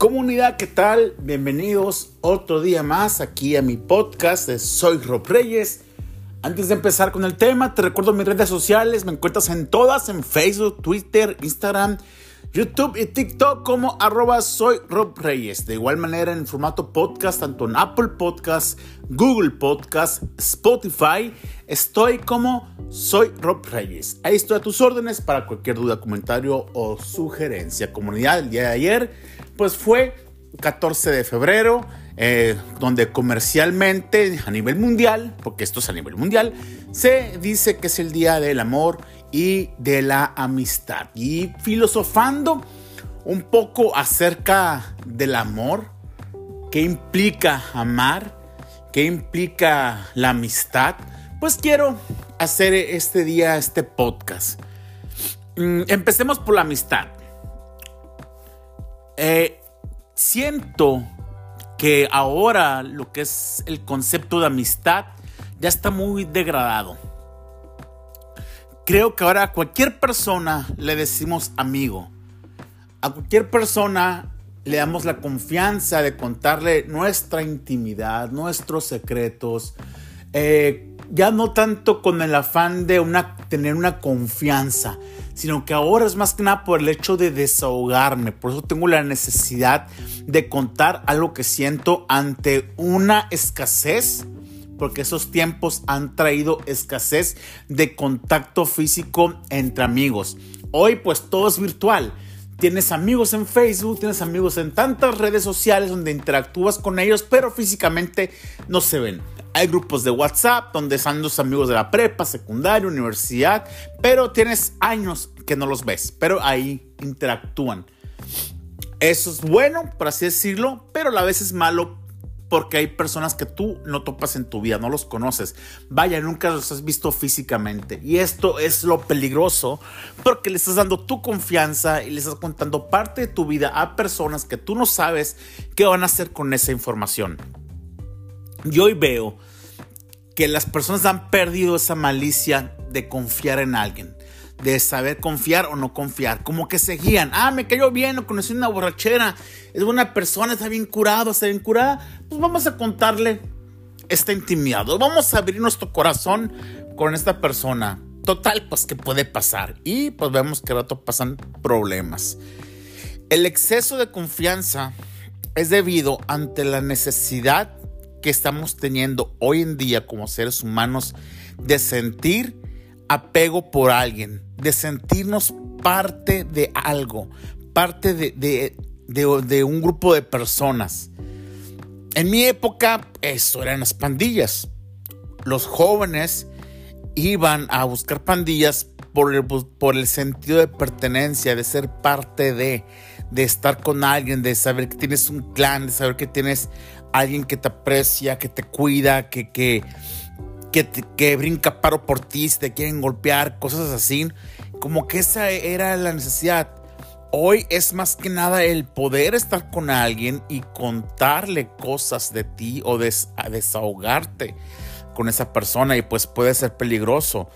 Comunidad, ¿qué tal? Bienvenidos otro día más aquí a mi podcast de Soy Rob Reyes. Antes de empezar con el tema, te recuerdo mis redes sociales, me encuentras en todas, en Facebook, Twitter, Instagram, YouTube y TikTok como arroba soy Reyes. De igual manera en formato podcast, tanto en Apple Podcast, Google Podcast, Spotify, estoy como soy Rob Reyes. Ahí estoy a tus órdenes para cualquier duda, comentario o sugerencia. Comunidad, el día de ayer, pues fue 14 de febrero, eh, donde comercialmente a nivel mundial, porque esto es a nivel mundial, se dice que es el día del amor y de la amistad. Y filosofando un poco acerca del amor, qué implica amar, qué implica la amistad, pues quiero hacer este día este podcast. Mm, empecemos por la amistad. Eh, siento que ahora lo que es el concepto de amistad ya está muy degradado creo que ahora a cualquier persona le decimos amigo. A cualquier persona le damos la confianza de contarle nuestra intimidad, nuestros secretos. Eh, ya no tanto con el afán de una, tener una confianza, sino que ahora es más que nada por el hecho de desahogarme. Por eso tengo la necesidad de contar algo que siento ante una escasez porque esos tiempos han traído escasez de contacto físico entre amigos. Hoy pues todo es virtual. Tienes amigos en Facebook, tienes amigos en tantas redes sociales donde interactúas con ellos, pero físicamente no se ven. Hay grupos de WhatsApp donde están los amigos de la prepa, secundaria, universidad, pero tienes años que no los ves, pero ahí interactúan. Eso es bueno, por así decirlo, pero a la vez es malo porque hay personas que tú no topas en tu vida, no los conoces. Vaya, nunca los has visto físicamente. Y esto es lo peligroso porque le estás dando tu confianza y le estás contando parte de tu vida a personas que tú no sabes qué van a hacer con esa información. Y hoy veo que las personas han perdido esa malicia de confiar en alguien de saber confiar o no confiar. Como que seguían, ah, me cayó bien, lo conocí una borrachera, es buena persona, está bien curado, está bien curada. Pues vamos a contarle esta intimidad, vamos a abrir nuestro corazón con esta persona. Total, pues que puede pasar. Y pues vemos que rato pasan problemas. El exceso de confianza es debido ante la necesidad que estamos teniendo hoy en día como seres humanos de sentir apego por alguien, de sentirnos parte de algo, parte de, de, un grupo de personas. En mi época, eso eran las pandillas. Los jóvenes iban a buscar pandillas por el, por el sentido de pertenencia, de ser parte de, de estar con alguien, de saber que tienes un clan, de saber que tienes alguien que te aprecia, que te cuida, que, que, que, brinca paro por ti, te quieren golpear, cosas así. Como que esa era la necesidad. Hoy es más que nada el poder estar con alguien y contarle cosas de ti o desahogarte con esa persona y pues puede ser peligroso.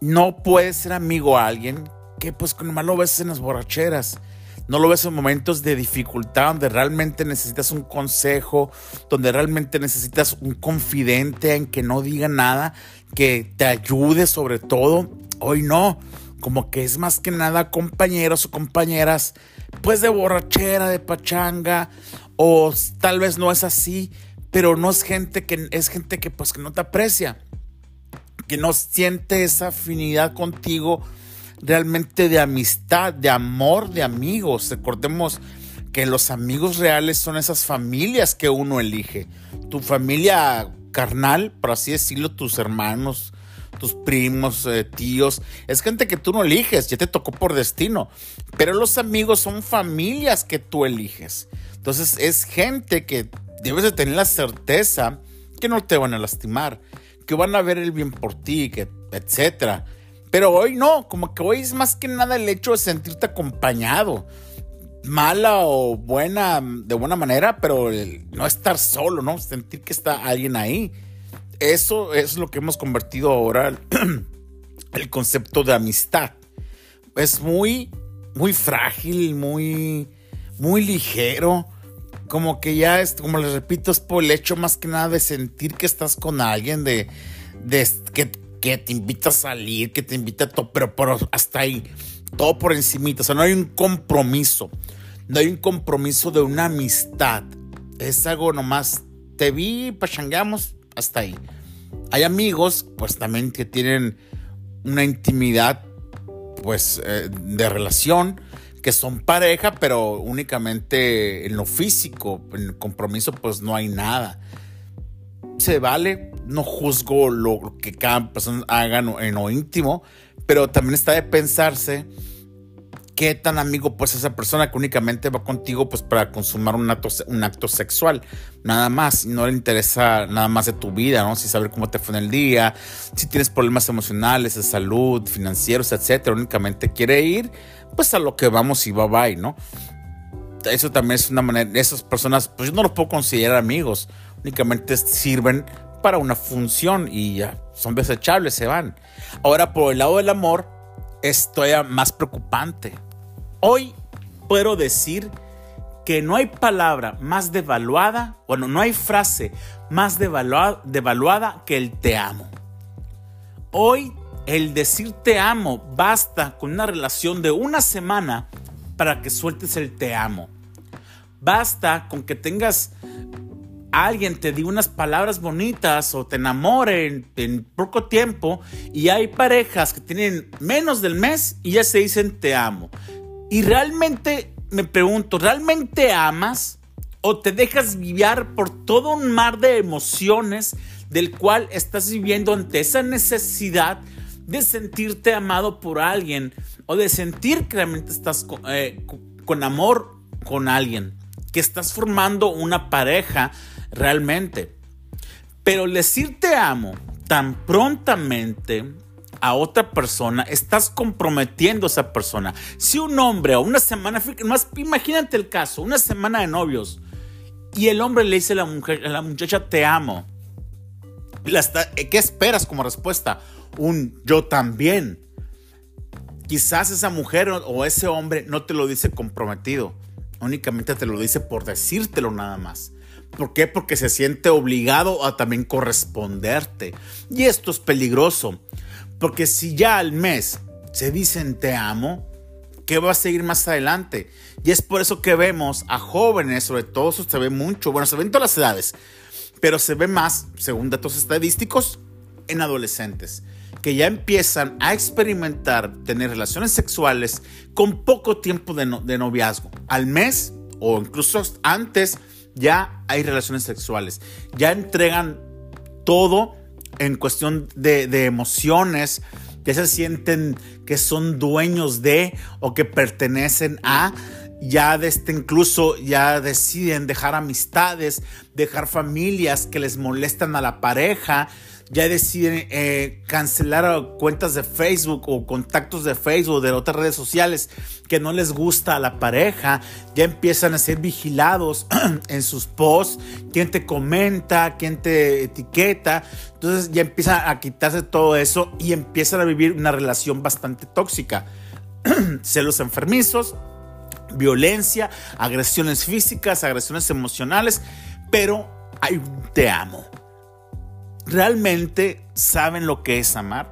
No puedes ser amigo a alguien que pues con malo ves en las borracheras no lo ves en momentos de dificultad donde realmente necesitas un consejo, donde realmente necesitas un confidente en que no diga nada, que te ayude sobre todo. Hoy no, como que es más que nada compañeros o compañeras, pues de borrachera, de pachanga, o tal vez no es así, pero no es gente que es gente que pues que no te aprecia, que no siente esa afinidad contigo realmente de amistad, de amor, de amigos. Recordemos que los amigos reales son esas familias que uno elige. Tu familia carnal, por así decirlo, tus hermanos, tus primos, eh, tíos, es gente que tú no eliges, ya te tocó por destino. Pero los amigos son familias que tú eliges. Entonces es gente que debes de tener la certeza que no te van a lastimar, que van a ver el bien por ti, que etcétera. Pero hoy no, como que hoy es más que nada el hecho de sentirte acompañado. Mala o buena, de buena manera, pero no estar solo, ¿no? Sentir que está alguien ahí. Eso es lo que hemos convertido ahora el concepto de amistad. Es muy, muy frágil, muy, muy ligero. Como que ya es, como les repito, es por el hecho más que nada de sentir que estás con alguien, de, de que, que te invita a salir, que te invita a todo, pero, hasta ahí, todo por encimita. O sea, no hay un compromiso. No hay un compromiso de una amistad. Es algo nomás, te vi, pachangueamos, hasta ahí. Hay amigos, pues también que tienen una intimidad, pues, eh, de relación, que son pareja, pero únicamente en lo físico, en el compromiso, pues no hay nada. Se vale, no juzgo lo que cada persona haga en lo íntimo, pero también está de pensarse qué tan amigo pues esa persona que únicamente va contigo pues para consumar un acto, un acto sexual, nada más, no le interesa nada más de tu vida, ¿no? Si saber cómo te fue en el día, si tienes problemas emocionales, de salud, financieros, etcétera, únicamente quiere ir pues a lo que vamos y va bye, ¿no? Eso también es una manera, esas personas pues yo no los puedo considerar amigos, únicamente sirven para una función y ya son desechables, se van. Ahora por el lado del amor, es todavía más preocupante. Hoy puedo decir que no hay palabra más devaluada, bueno, no hay frase más devaluada, que el te amo. Hoy el decir te amo basta con una relación de una semana para que sueltes el te amo. Basta con que tengas alguien te diga unas palabras bonitas o te enamore en, poco tiempo y hay parejas que tienen menos del mes y ya se dicen te amo. Y realmente me pregunto, ¿realmente amas o te dejas guiar por todo un mar de emociones del cual estás viviendo ante esa necesidad de sentirte amado por alguien o de sentir que realmente estás eh, con amor con alguien, que estás formando una pareja realmente. Pero decir te amo tan prontamente a otra persona, estás comprometiendo a esa persona. Si un hombre a una semana, más imagínate el caso, una semana de novios, y el hombre le dice a la, mujer, a la muchacha te amo. ¿Qué esperas como respuesta? Un yo también. Quizás esa mujer o ese hombre no te lo dice comprometido, únicamente te lo dice por decírtelo nada más. ¿Por qué? Porque se siente obligado a también corresponderte. Y esto es peligroso, porque si ya al mes se dicen te amo, ¿qué va a seguir más adelante? Y es por eso que vemos a jóvenes, sobre todo eso se ve mucho, bueno, se ve en todas las edades, pero se ve más, según datos estadísticos, en adolescentes que ya empiezan a experimentar tener relaciones sexuales con poco tiempo de, de noviazgo, al mes o incluso antes ya hay relaciones sexuales, ya entregan todo en cuestión de, emociones, ya se sienten que son dueños de o que pertenecen a, ya de este incluso ya deciden dejar amistades, dejar familias que les molestan a la pareja, ya deciden eh, cancelar cuentas de Facebook o contactos de Facebook, de otras redes sociales que no les gusta a la pareja, ya empiezan a ser vigilados en sus posts, quién te comenta, quién te etiqueta, entonces ya empiezan a quitarse todo eso y empiezan a vivir una relación bastante tóxica. Celos enfermizos, violencia, agresiones físicas, agresiones emocionales, pero hay te amo ¿Realmente saben lo que es amar?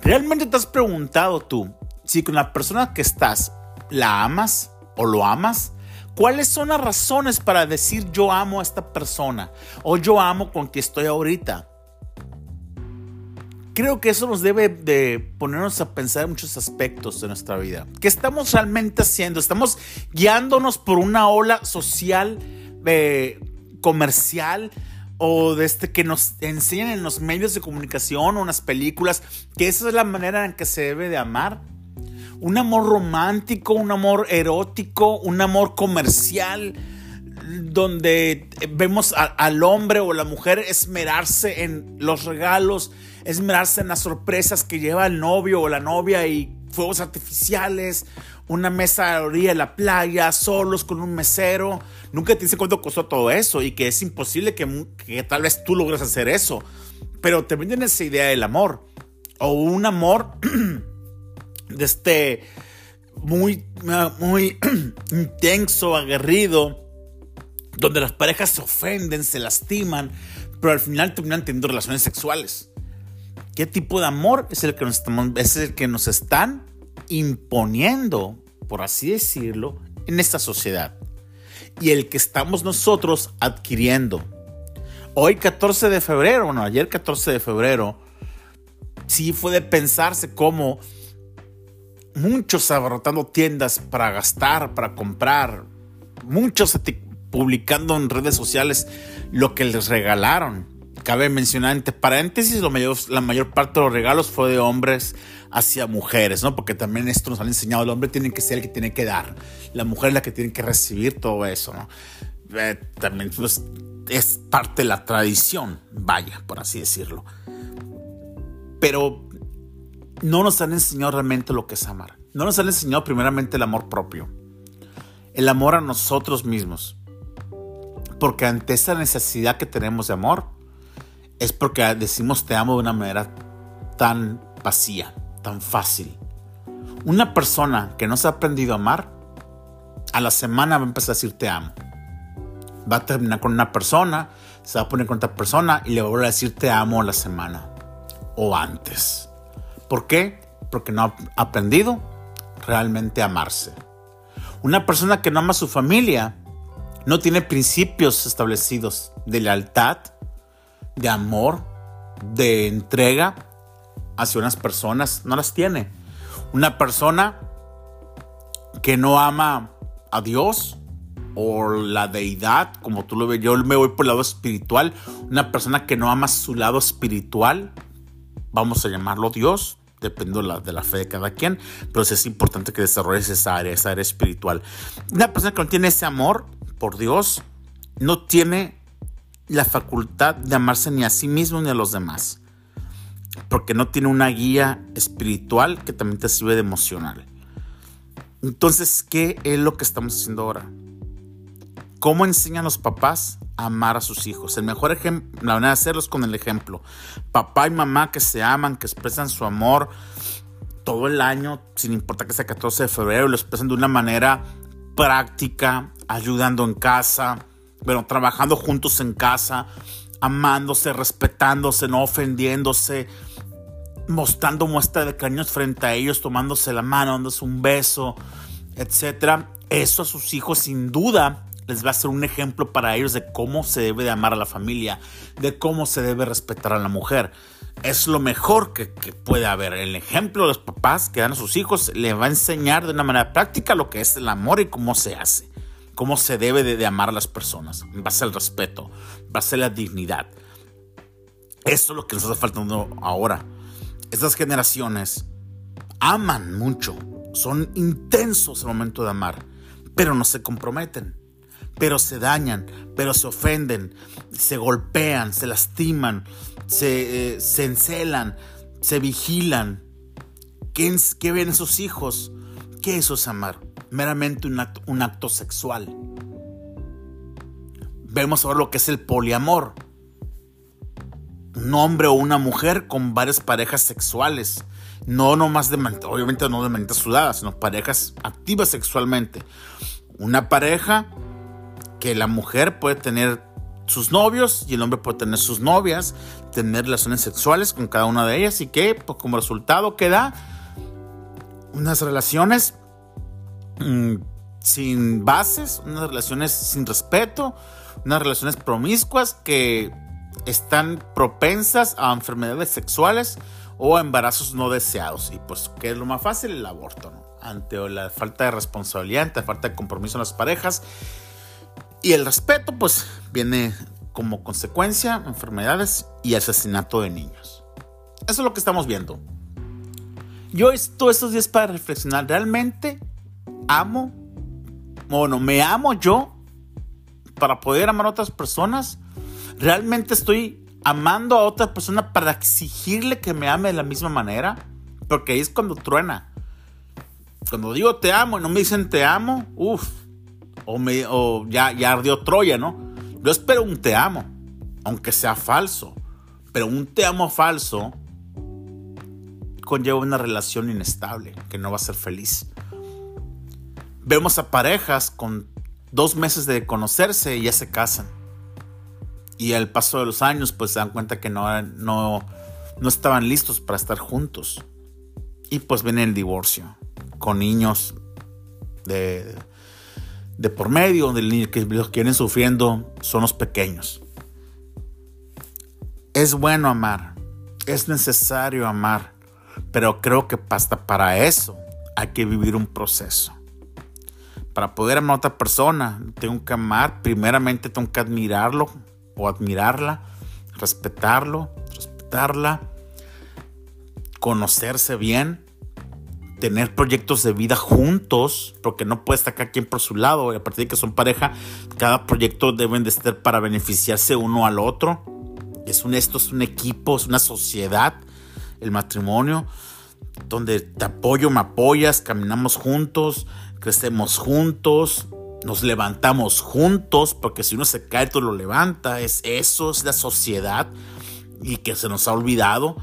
¿Realmente te has preguntado tú si con la persona que estás la amas o lo amas? ¿Cuáles son las razones para decir yo amo a esta persona o yo amo con quien estoy ahorita? Creo que eso nos debe de ponernos a pensar en muchos aspectos de nuestra vida. ¿Qué estamos realmente haciendo? ¿Estamos guiándonos por una ola social, eh, comercial, o de este que nos enseñan en los medios de comunicación o en las películas que esa es la manera en que se debe de amar. Un amor romántico, un amor erótico, un amor comercial, donde vemos al hombre o la mujer esmerarse en los regalos, esmerarse en las sorpresas que lleva el novio o la novia y fuegos artificiales, una mesa a la orilla de la playa, solos con un mesero. Nunca te dice cuánto costó todo eso y que es imposible que, que tal vez tú logres hacer eso. Pero te venden esa idea del amor. O un amor de este muy, muy intenso, aguerrido, donde las parejas se ofenden, se lastiman, pero al final terminan teniendo relaciones sexuales. ¿Qué tipo de amor es el que nos, estamos, es el que nos están imponiendo, por así decirlo, en esta sociedad? Y el que estamos nosotros adquiriendo. Hoy 14 de febrero, bueno, ayer 14 de febrero, sí fue de pensarse cómo muchos abarrotando tiendas para gastar, para comprar, muchos publicando en redes sociales lo que les regalaron. Cabe mencionar entre paréntesis, lo mayor, la mayor parte de los regalos fue de hombres hacia mujeres, ¿no? Porque también esto nos han enseñado, el hombre tiene que ser el que tiene que dar, la mujer es la que tiene que recibir todo eso, ¿no? Eh, también pues, es parte de la tradición, vaya, por así decirlo. Pero no nos han enseñado realmente lo que es amar. No nos han enseñado primeramente el amor propio. El amor a nosotros mismos. Porque ante esa necesidad que tenemos de amor, es porque decimos te amo de una manera tan vacía, tan fácil. Una persona que no se ha aprendido a amar, a la semana va a empezar a decir te amo. Va a terminar con una persona, se va a poner con otra persona y le va a volver a decir te amo a la semana o antes. ¿Por qué? Porque no ha aprendido realmente a amarse. Una persona que no ama a su familia no tiene principios establecidos de lealtad, de amor, de entrega hacia unas personas. No las tiene. Una persona que no ama a Dios o la deidad, como tú lo ves, yo me voy por el lado espiritual. Una persona que no ama su lado espiritual vamos a llamarlo Dios, dependiendo de la, fe de cada quien, pero es importante que desarrolles esa área, esa área espiritual. Una persona que no tiene ese amor por Dios, no tiene la facultad de amarse ni a sí mismo ni a los demás, porque no tiene una guía espiritual que también te sirve de emocional. Entonces, ¿qué es lo que estamos haciendo ahora? ¿Cómo enseñan los papás a amar a sus hijos? El mejor ejemplo, la manera de hacerlo es con el ejemplo. Papá y mamá que se aman, que expresan su amor todo el año, sin importar que sea 14 de febrero, lo expresan de una manera práctica, ayudando en casa, bueno, trabajando juntos en casa, amándose, respetándose, no ofendiéndose, mostrando muestra de cariños frente a ellos, tomándose la mano, dándose un beso, etc. Eso a sus hijos sin duda les va a ser un ejemplo para ellos de cómo se debe de amar a la familia, de cómo se debe respetar a la mujer. Es lo mejor que, puede haber. El ejemplo de los papás que dan a sus hijos le va a enseñar de una manera práctica lo que es el amor y cómo se hace, cómo se debe de, amar a las personas, va a ser el respeto, va a ser la dignidad. Eso es lo que nos está faltando ahora. Estas generaciones aman mucho, son intensos al momento de amar, pero no se comprometen pero se dañan, pero se ofenden, se golpean, se lastiman, se, eh, se encelan, se vigilan. ¿Qué, ¿Qué, ven esos hijos? ¿Qué eso es amar? Meramente un acto, sexual. Vemos ahora lo que es el poliamor. Un hombre o una mujer con varias parejas sexuales. No nomás de obviamente no de manita sudada, sino parejas activas sexualmente. Una pareja que la mujer puede tener sus novios y el hombre puede tener sus novias, tener relaciones sexuales con cada una de ellas y que pues, como resultado queda unas relaciones mm, sin bases, unas relaciones sin respeto, unas relaciones promiscuas que están propensas a enfermedades sexuales o a embarazos no deseados. Y pues, ¿qué es lo más fácil? El aborto, ¿no? Ante la falta de responsabilidad, ante la falta de compromiso en las parejas y el respeto, pues, viene como consecuencia enfermedades y asesinato de niños. Eso es lo que estamos viendo. Yo todos estos días para reflexionar, ¿realmente amo? Bueno, ¿me amo yo para poder amar a otras personas? ¿Realmente estoy amando a otra persona para exigirle que me ame de la misma manera? Porque ahí es cuando truena. Cuando digo te amo y no me dicen te amo, uff, o, ya, ya ardió Troya, ¿no? Yo espero un te amo, aunque sea falso, pero un te amo falso conlleva una relación inestable que no va a ser feliz. Vemos a parejas con dos meses de conocerse y ya se casan. Y al paso de los años, pues se dan cuenta que no, no, no estaban listos para estar juntos. Y pues viene el divorcio, con niños de, de por medio, donde los que vienen sufriendo son los pequeños. Es bueno amar, es necesario amar, pero creo que hasta para eso hay que vivir un proceso. Para poder amar a otra persona, tengo que amar, primeramente tengo que admirarlo o admirarla, respetarlo, respetarla, conocerse bien, tener proyectos de vida juntos, porque no puede estar cada quien por su lado, a partir de que son pareja, cada proyecto deben de estar para beneficiarse uno al otro. Es un, esto es un equipo, es una sociedad, el matrimonio, donde te apoyo, me apoyas, caminamos juntos, crecemos juntos, nos levantamos juntos, porque si uno se cae, tú lo levanta. Es eso, es la sociedad y que se nos ha olvidado.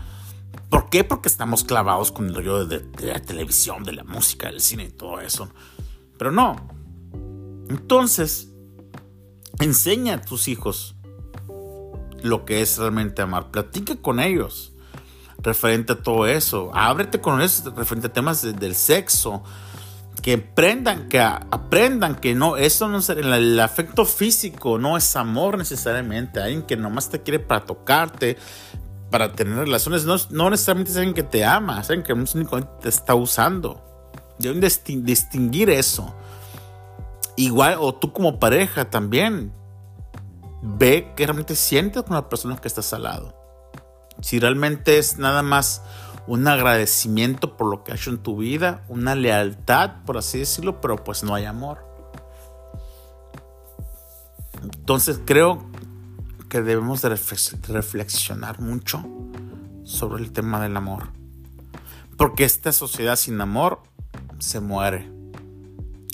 ¿Por qué? Porque estamos clavados con el rollo de, de, la televisión, de la música, del cine y todo eso. Pero no. Entonces, enseña a tus hijos lo que es realmente amar. Platica con ellos referente a todo eso. Ábrete con ellos referente a temas del sexo. Que aprendan, que aprendan que no, eso no es el, afecto físico, no es amor necesariamente. Alguien que nomás te quiere para tocarte, para tener relaciones, no, no necesariamente es alguien que te ama, es alguien que únicamente te está usando. Deben distinguir eso. Igual, o tú como pareja también, ve que realmente sientes con la persona que estás al lado. Si realmente es nada más un agradecimiento por lo que ha hecho en tu vida, una lealtad, por así decirlo, pero pues no hay amor. Entonces creo que debemos de reflexionar mucho sobre el tema del amor. Porque esta sociedad sin amor se muere.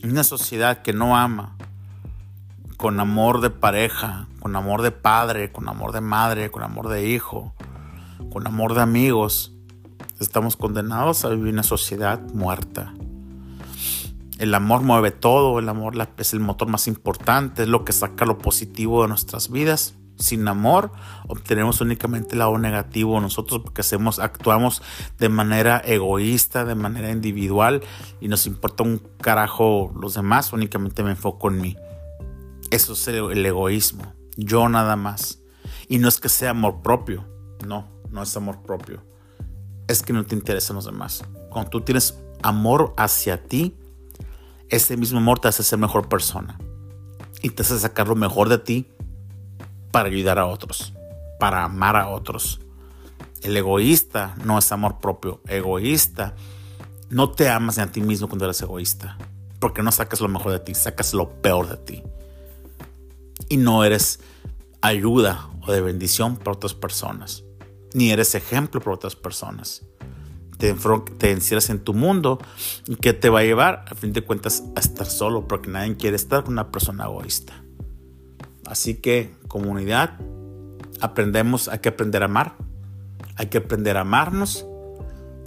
Una sociedad que no ama, con amor de pareja, con amor de padre, con amor de madre, con amor de hijo, con amor de amigos, estamos condenados a vivir una sociedad muerta. El amor mueve todo, el amor es el motor más importante, es lo que saca lo positivo de nuestras vidas. Sin amor obtenemos únicamente el lado negativo nosotros porque hacemos, actuamos de manera egoísta, de manera individual y nos importa un carajo los demás, únicamente me enfoco en mí. Eso es el egoísmo, yo nada más. Y no es que sea amor propio, no, no es amor propio. Es que no te interesan los demás. Cuando tú tienes amor hacia ti, ese mismo amor te hace ser mejor persona. Y te hace sacar lo mejor de ti para ayudar a otros, para amar a otros. El egoísta no es amor propio. Egoísta, no te amas ni a ti mismo cuando eres egoísta. Porque no sacas lo mejor de ti, sacas lo peor de ti. Y no eres ayuda o de bendición para otras personas ni eres ejemplo para otras personas. Te, te encierras en tu mundo y que te va a llevar, a fin de cuentas, a estar solo, porque nadie quiere estar con una persona egoísta. Así que, comunidad, aprendemos, hay que aprender a amar, hay que aprender a amarnos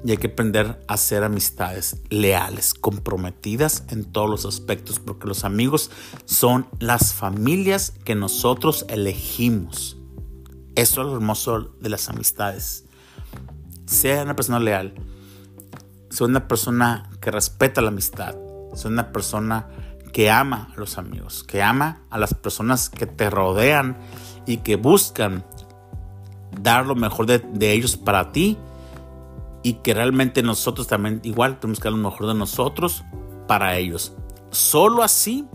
y hay que aprender a hacer amistades leales, comprometidas en todos los aspectos, porque los amigos son las familias que nosotros elegimos. Eso es lo hermoso de las amistades. Sea una persona leal, sea una persona que respeta la amistad, sea una persona que ama a los amigos, que ama a las personas que te rodean y que buscan dar lo mejor de, de ellos para ti y que realmente nosotros también igual tenemos que dar lo mejor de nosotros para ellos. Solo así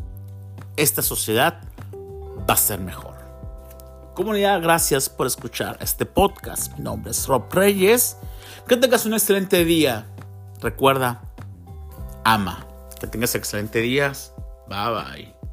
esta sociedad va a ser mejor. Comunidad, gracias por escuchar este podcast. Mi nombre es Rob Reyes. Que tengas un excelente día. Recuerda, ama. Que tengas excelente días. Bye bye.